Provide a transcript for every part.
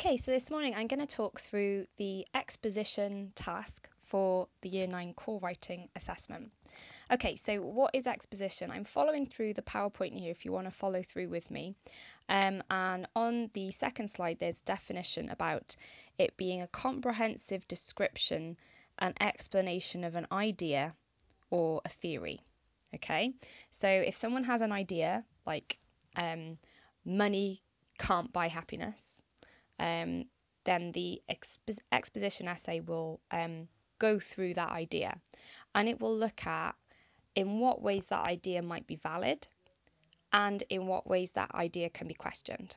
Okay, so this morning I'm going to talk through the exposition task for the Year 9 core writing assessment. Okay, so what is exposition? I'm following through the PowerPoint here if you want to follow through with me. Um, and on the second slide, there's definition about it being a comprehensive description and explanation of an idea or a theory. Okay, so if someone has an idea like um, money can't buy happiness, um, then the expo- exposition essay will um, go through that idea and it will look at in what ways that idea might be valid and in what ways that idea can be questioned.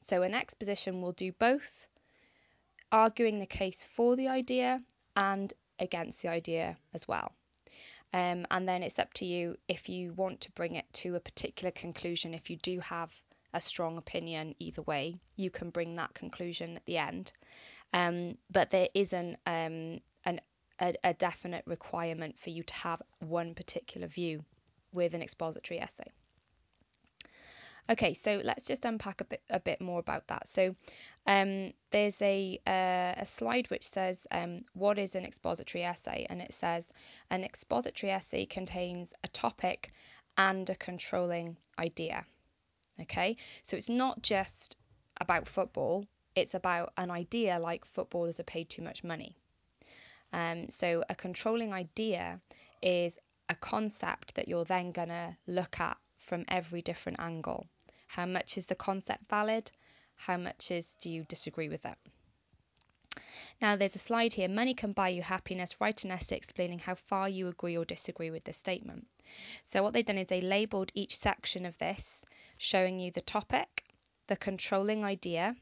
So, an exposition will do both, arguing the case for the idea and against the idea as well. Um, and then it's up to you if you want to bring it to a particular conclusion, if you do have a strong opinion either way. You can bring that conclusion at the end. Um, but there isn't um, an, a, a definite requirement for you to have one particular view with an expository essay. Okay, so let's just unpack a bit a bit more about that. So um, there's a uh, a slide which says um, what is an expository essay, and it says an expository essay contains a topic and a controlling idea. Okay, so it's not just about football, it's about an idea like footballers are paid too much money. Um, so a controlling idea is a concept that you're then going to look at from every different angle. How much is the concept valid? How much is do you disagree with it? Now there's a slide here. Money can buy you happiness. Write an essay explaining how far you agree or disagree with this statement. So what they've done is they labelled each section of this showing you the topic, the controlling idea,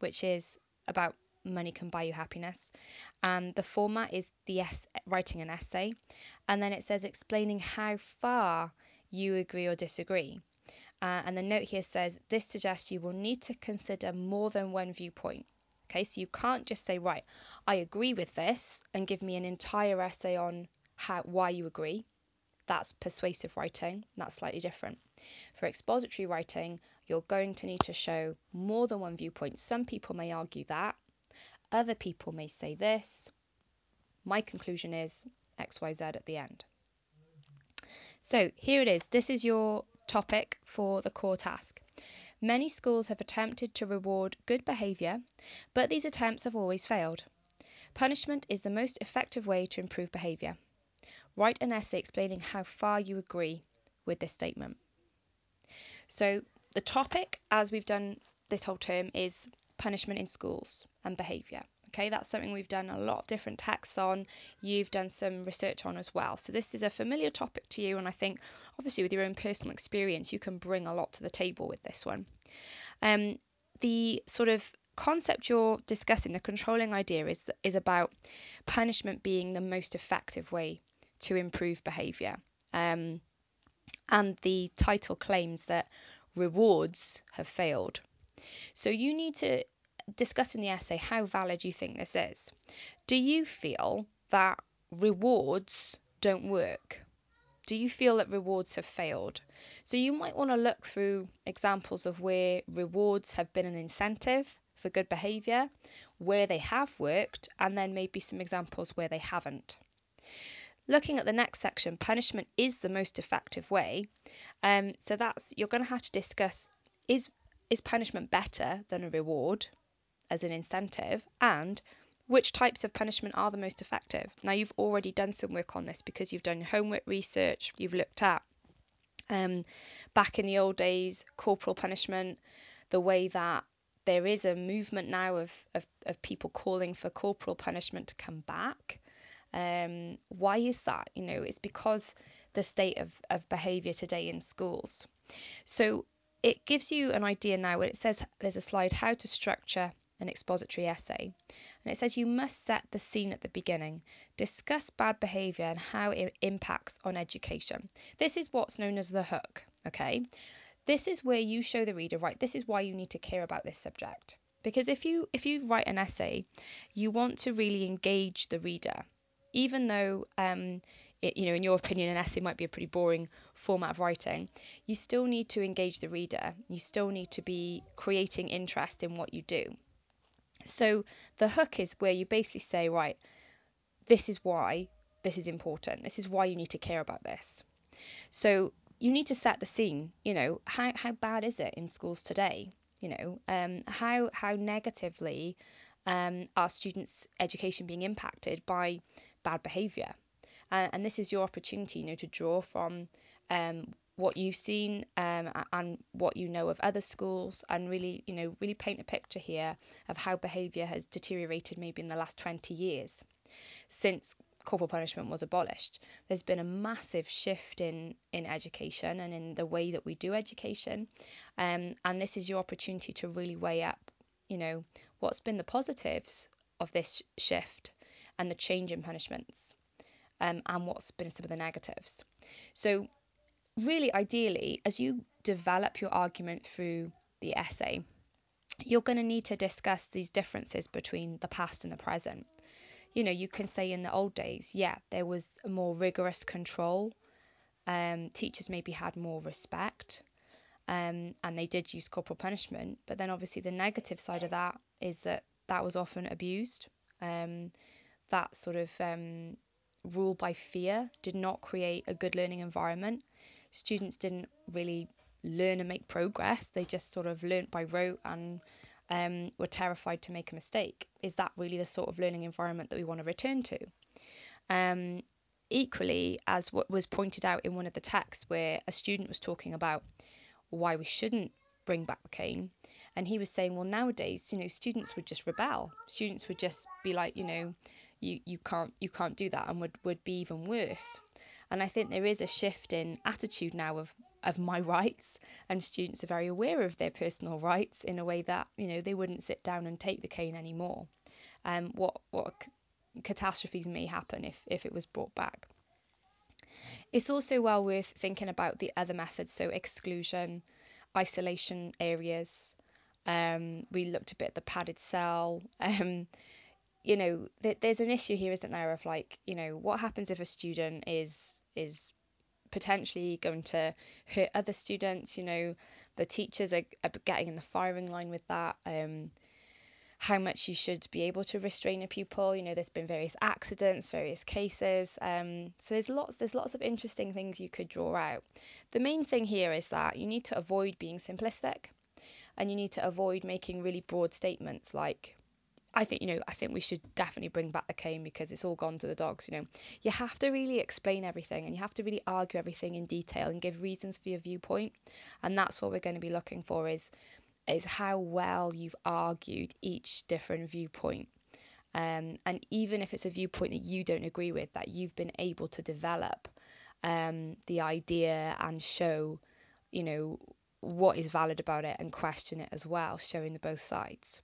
which is about money can buy you happiness. And the format is the es- writing an essay. And then it says explaining how far you agree or disagree. Uh, and the note here says this suggests you will need to consider more than one viewpoint. Okay, so you can't just say, right, I agree with this and give me an entire essay on how why you agree. That's persuasive writing, that's slightly different. For expository writing, you're going to need to show more than one viewpoint. Some people may argue that, other people may say this. My conclusion is XYZ at the end. So here it is. This is your topic for the core task. Many schools have attempted to reward good behaviour, but these attempts have always failed. Punishment is the most effective way to improve behaviour. Write an essay explaining how far you agree with this statement. So, the topic, as we've done this whole term, is punishment in schools and behaviour. Okay, that's something we've done a lot of different texts on. You've done some research on as well. So, this is a familiar topic to you, and I think obviously with your own personal experience, you can bring a lot to the table with this one. Um, the sort of concept you're discussing, the controlling idea, is is about punishment being the most effective way to improve behaviour. Um, and the title claims that rewards have failed. So you need to discuss in the essay how valid you think this is. Do you feel that rewards don't work? Do you feel that rewards have failed? So you might want to look through examples of where rewards have been an incentive for good behaviour, where they have worked, and then maybe some examples where they haven't. Looking at the next section, punishment is the most effective way. Um, so that's you're going to have to discuss is is punishment better than a reward as an incentive, and which types of punishment are the most effective. Now you've already done some work on this because you've done your homework research, you've looked at um, back in the old days corporal punishment, the way that there is a movement now of, of, of people calling for corporal punishment to come back. Um, why is that? You know, it's because the state of, of behaviour today in schools. So it gives you an idea now when it says there's a slide how to structure an expository essay. And it says you must set the scene at the beginning, discuss bad behaviour and how it impacts on education. This is what's known as the hook, okay? This is where you show the reader, right, this is why you need to care about this subject. Because if you if you write an essay, you want to really engage the reader even though um, it, you know, in your opinion, an essay might be a pretty boring format of writing, you still need to engage the reader. You still need to be creating interest in what you do. So the hook is where you basically say, right, this is why this is important. This is why you need to care about this. So you need to set the scene. You know, how, how bad is it in schools today? You know, um, how how negatively um, are students' education being impacted by bad behaviour? Uh, and this is your opportunity, you know, to draw from um, what you've seen um, and what you know of other schools, and really, you know, really paint a picture here of how behaviour has deteriorated maybe in the last 20 years since corporal punishment was abolished. There's been a massive shift in in education and in the way that we do education, um, and this is your opportunity to really weigh up, you know, what's been the positives of this shift and the change in punishments, um, and what's been some of the negatives. So, really, ideally, as you develop your argument through the essay, you're going to need to discuss these differences between the past and the present you know, you can say in the old days, yeah, there was a more rigorous control. Um, teachers maybe had more respect, um, and they did use corporal punishment. But then obviously the negative side of that is that that was often abused. Um, that sort of um, rule by fear did not create a good learning environment. Students didn't really learn and make progress. They just sort of learnt by rote and um, were terrified to make a mistake. Is that really the sort of learning environment that we want to return to? Um, equally, as what was pointed out in one of the texts where a student was talking about why we shouldn't bring back the cane, and he was saying, well, nowadays, you know, students would just rebel. Students would just be like, you know, you, you can't you can't do that, and would would be even worse. And I think there is a shift in attitude now of of my rights and students are very aware of their personal rights in a way that you know they wouldn't sit down and take the cane anymore. Um what what catastrophes may happen if if it was brought back. It's also well worth thinking about the other methods so exclusion isolation areas. Um we looked a bit at the padded cell. Um you know th- there's an issue here isn't there of like you know what happens if a student is is potentially going to hurt other students. You know, the teachers are, are getting in the firing line with that. Um, how much you should be able to restrain a pupil. You know, there's been various accidents, various cases. Um, so there's lots there's lots of interesting things you could draw out. The main thing here is that you need to avoid being simplistic, and you need to avoid making really broad statements like I think you know I think we should definitely bring back the cane because it's all gone to the dogs. You know, you have to really explain everything and you have to really argue everything in detail and give reasons for your viewpoint, and that's what we're going to be looking for is is how well you've argued each different viewpoint. Um, and even if it's a viewpoint that you don't agree with, that you've been able to develop um, the idea and show, you know, what is valid about it and question it as well, showing the both sides.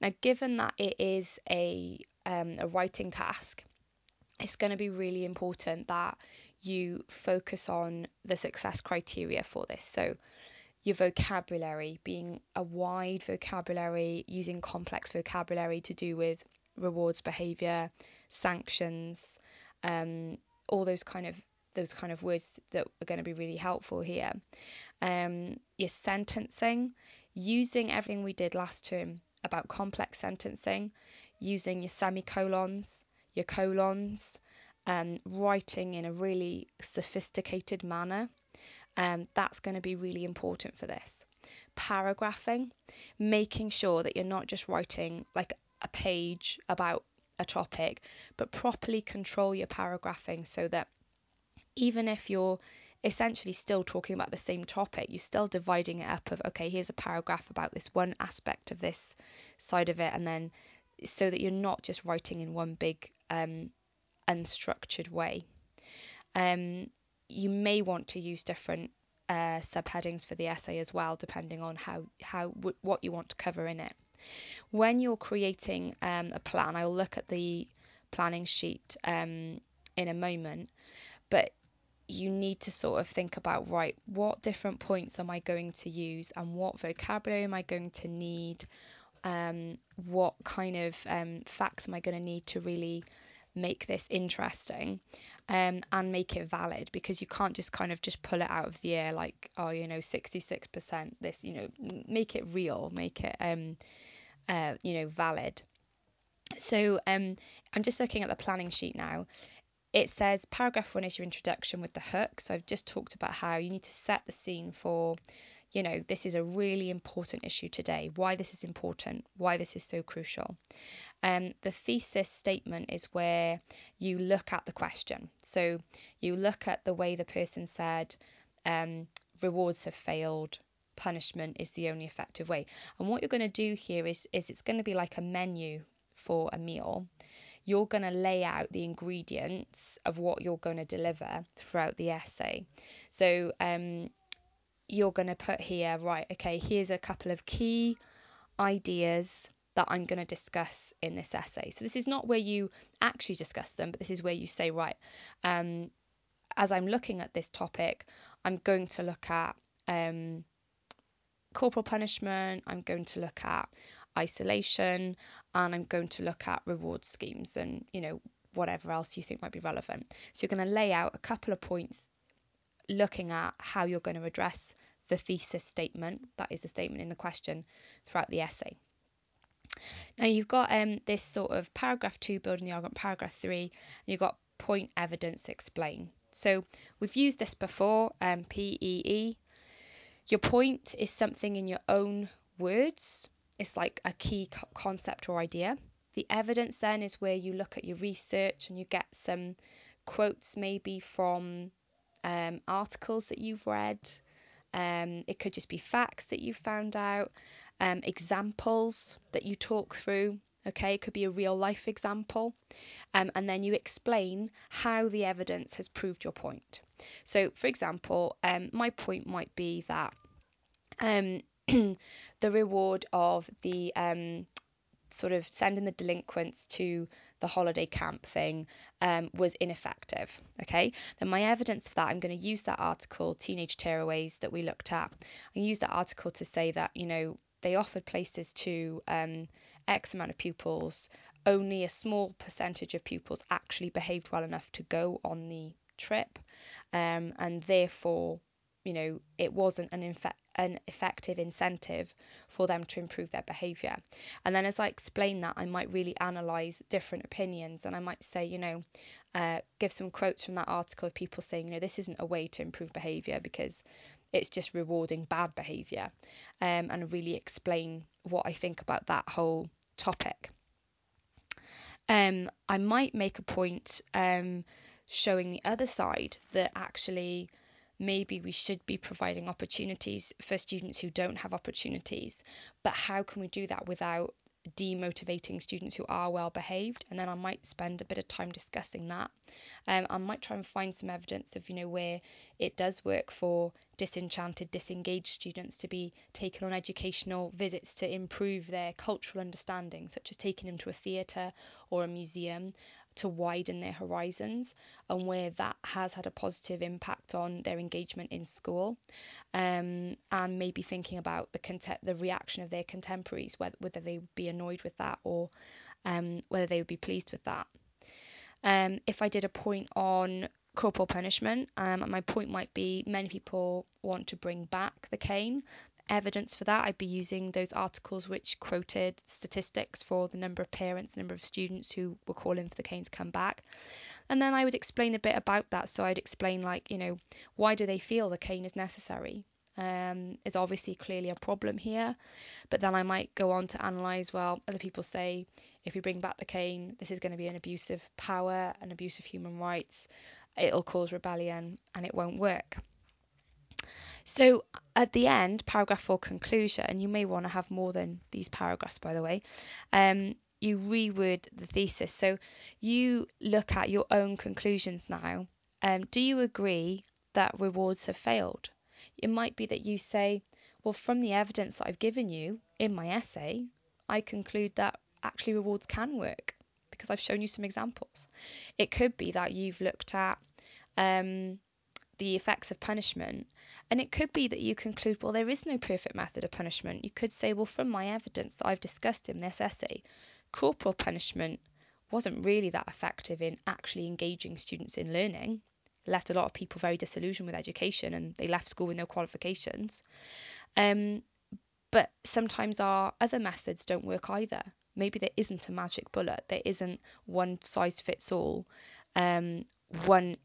Now, given that it is a, um, a writing task, it's going to be really important that you focus on the success criteria for this. So, your vocabulary being a wide vocabulary, using complex vocabulary to do with rewards behavior, sanctions, um, all those kind of those kind of words that are going to be really helpful here. Um, your sentencing, using everything we did last term about complex sentencing, using your semicolons, your colons, um, writing in a really sophisticated manner. Um, that's going to be really important for this. Paragraphing, making sure that you're not just writing like a page about a topic, but properly control your paragraphing so that even if you're essentially still talking about the same topic. You're still dividing it up of okay, here's a paragraph about this one aspect of this side of it, and then so that you're not just writing in one big um, unstructured way. Um, you may want to use different uh, subheadings for the essay as well, depending on how how w- what you want to cover in it. When you're creating um, a plan, I'll look at the planning sheet um, in a moment, but you need to sort of think about right, what different points am I going to use and what vocabulary am I going to need? Um, what kind of um, facts am I going to need to really make this interesting um, and make it valid because you can't just kind of just pull it out of the air like oh you know 66% this you know make it real make it um uh, you know, valid. So um, I'm just looking at the planning sheet now. It says paragraph one is your introduction with the hook. So I've just talked about how you need to set the scene for, you know, this is a really important issue today, why this is important, why this is so crucial. Um, the thesis statement is where you look at the question. So you look at the way the person said, um, rewards have failed, punishment is the only effective way. And what you're going to do here is, is it's going to be like a menu for a meal. You're going to lay out the ingredients of what you're going to deliver throughout the essay. So um, you're going to put here, right, okay, here's a couple of key ideas that I'm going to discuss in this essay. So this is not where you actually discuss them, but this is where you say, right, um, as I'm looking at this topic, I'm going to look at um, corporal punishment, I'm going to look at isolation, and I'm going to look at reward schemes and, you know, whatever else you think might be relevant. So you're going to lay out a couple of points looking at how you're going to address the thesis statement, that is the statement in the question, throughout the essay. Now you've got um, this sort of paragraph two building the argument, paragraph three, and you've got point evidence explain. So we've used this before, um, PEE. Your point is something in your own words. It's like a key co- concept or idea. The evidence then is where you look at your research and you get some quotes maybe from um, articles that you've read. Um, it could just be facts that you've found out um, examples that you talk through. Okay, it could be a real life example, um, and then you explain how the evidence has proved your point. So, for example, um, my point might be that um, the reward of the um, sort of sending the delinquents to the holiday camp thing um, was ineffective. Okay, then my evidence for that, I'm going to use that article, Teenage Tearaways, that we looked at, and use that article to say that, you know, they offered places to um, X amount of pupils. Only a small percentage of pupils actually behaved well enough to go on the trip, um, and therefore, you know, it wasn't an, infe- an effective incentive for them to improve their behaviour. And then as I explain that, I might really analyse different opinions, and I might say, you know, uh, give some quotes from that article of people saying, you know, this isn't a way to improve behaviour because it's just rewarding bad behaviour um, and really explain what I think about that whole topic. Um, I might make a point um, showing the other side that actually maybe we should be providing opportunities for students who don't have opportunities, but how can we do that without demotivating students who are well behaved and then I might spend a bit of time discussing that. Um, I might try and find some evidence of you know where it does work for disenchanted, disengaged students to be taken on educational visits to improve their cultural understanding, such as taking them to a theatre or a museum to widen their horizons and where that has had a positive impact on their engagement in school. Um, and maybe thinking about the the reaction of their contemporaries whether, whether they would be annoyed with that or um, whether they would be pleased with that. Um, if I did a point on corporal punishment um, my point might be many people want to bring back the cane evidence for that, I'd be using those articles which quoted statistics for the number of parents, number of students who were calling for the cane to come back. And then I would explain a bit about that. So I'd explain, like, you know, why do they feel the cane is necessary? Um, obviously clearly a problem here. But then I might go on to analyse well, other people say if we bring back the cane, this is going to be an abuse of power, an abuse of human rights, it'll cause rebellion, and it won't work. So at the end, paragraph four conclusion, and you may want to have more than these paragraphs, by the way. Um, you reword the thesis. So you look at your own conclusions now. Um, do you agree that rewards have failed? It might be that you say, well, from the evidence that I've given you in my essay, I conclude that actually rewards can work because I've shown you some examples. It could be that you've looked at um, the effects of punishment. And it could be that you conclude, well, there is no perfect method of punishment. You could say, well, from my evidence that I've discussed in this essay, corporal punishment wasn't really that effective in actually engaging students in learning. It left a lot of people very disillusioned with education and they left school with no qualifications. Um, But sometimes our other methods don't work either. Maybe there isn't a magic bullet. There isn't one size fits all, um, one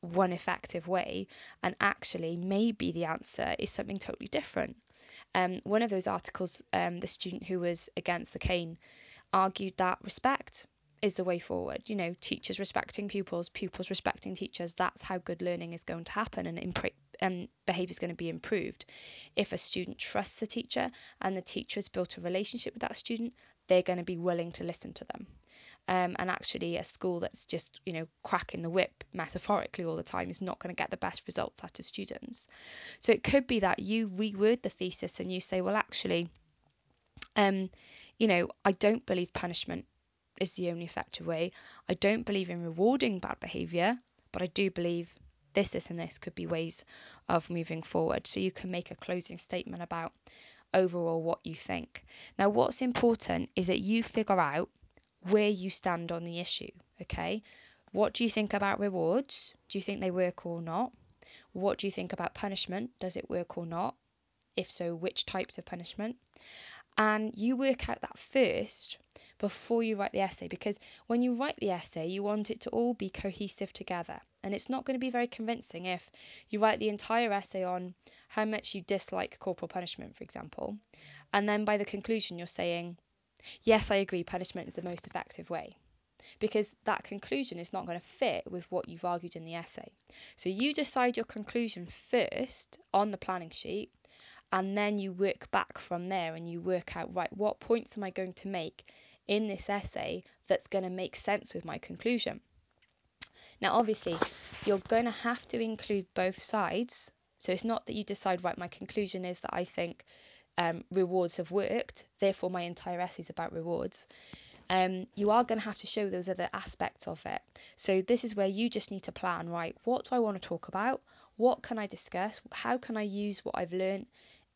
one effective way. And actually, maybe the answer is something totally different. Um, one of those articles, um, the student who was against the cane argued that respect is the way forward. You know, teachers respecting pupils, pupils respecting teachers. That's how good learning is going to happen and impre- um, behaviour is going to be improved. If a student trusts a teacher and the teacher has built a relationship with that student, they're going to be willing to listen to them. Um, and actually, a school that's just, you know, cracking the whip metaphorically all the time is not going to get the best results out of students. So it could be that you reword the thesis and you say, well, actually, um, you know, I don't believe punishment is the only effective way. I don't believe in rewarding bad behaviour, but I do believe this, this, and this could be ways of moving forward. So you can make a closing statement about overall what you think. Now, what's important is that you figure out where you stand on the issue, okay? What do you think about rewards? Do you think they work or not? What do you think about punishment? Does it work or not? If so, which types of punishment? And you work out that first before you write the essay because when you write the essay, you want it to all be cohesive together. And it's not going to be very convincing if you write the entire essay on how much you dislike corporal punishment, for example, and then by the conclusion you're saying, Yes, I agree, punishment is the most effective way. Because that conclusion is not going to fit with what you've argued in the essay. So you decide your conclusion first on the planning sheet, and then you work back from there and you work out, right, what points am I going to make in this essay that's going to make sense with my conclusion. Now, obviously, you're going to have to include both sides. So it's not that you decide, right, my conclusion is that I think um, rewards have worked, therefore my entire essay is about rewards. Um, you are going to have to show those other aspects of it. So this is where you just need to plan, right, what do I want to talk about? What can I discuss? How can I use what I've learned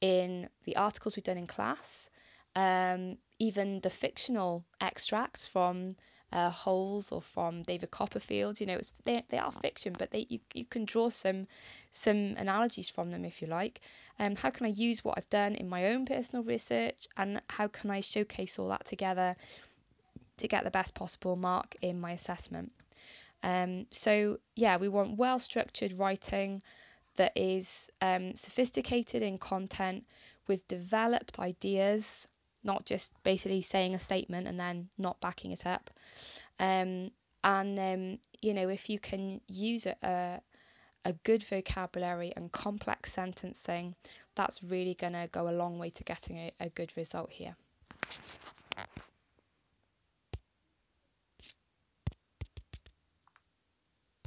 in the articles we've done in class? Um, even the fictional extracts from uh, Holes or from David Copperfield. You know, they, they are fiction, but they you, you can draw some some analogies from them if you like. Um, how can I use what I've done in my own personal research, and how can I showcase all that together to get the best possible mark in my assessment? Um, so yeah, we want well structured writing that is um, sophisticated in content with developed ideas not just basically saying a statement and then not backing it up. Um, and um, you know, if you can use a, a good vocabulary and complex sentencing, that's really going to go a long way to getting a, a good result here.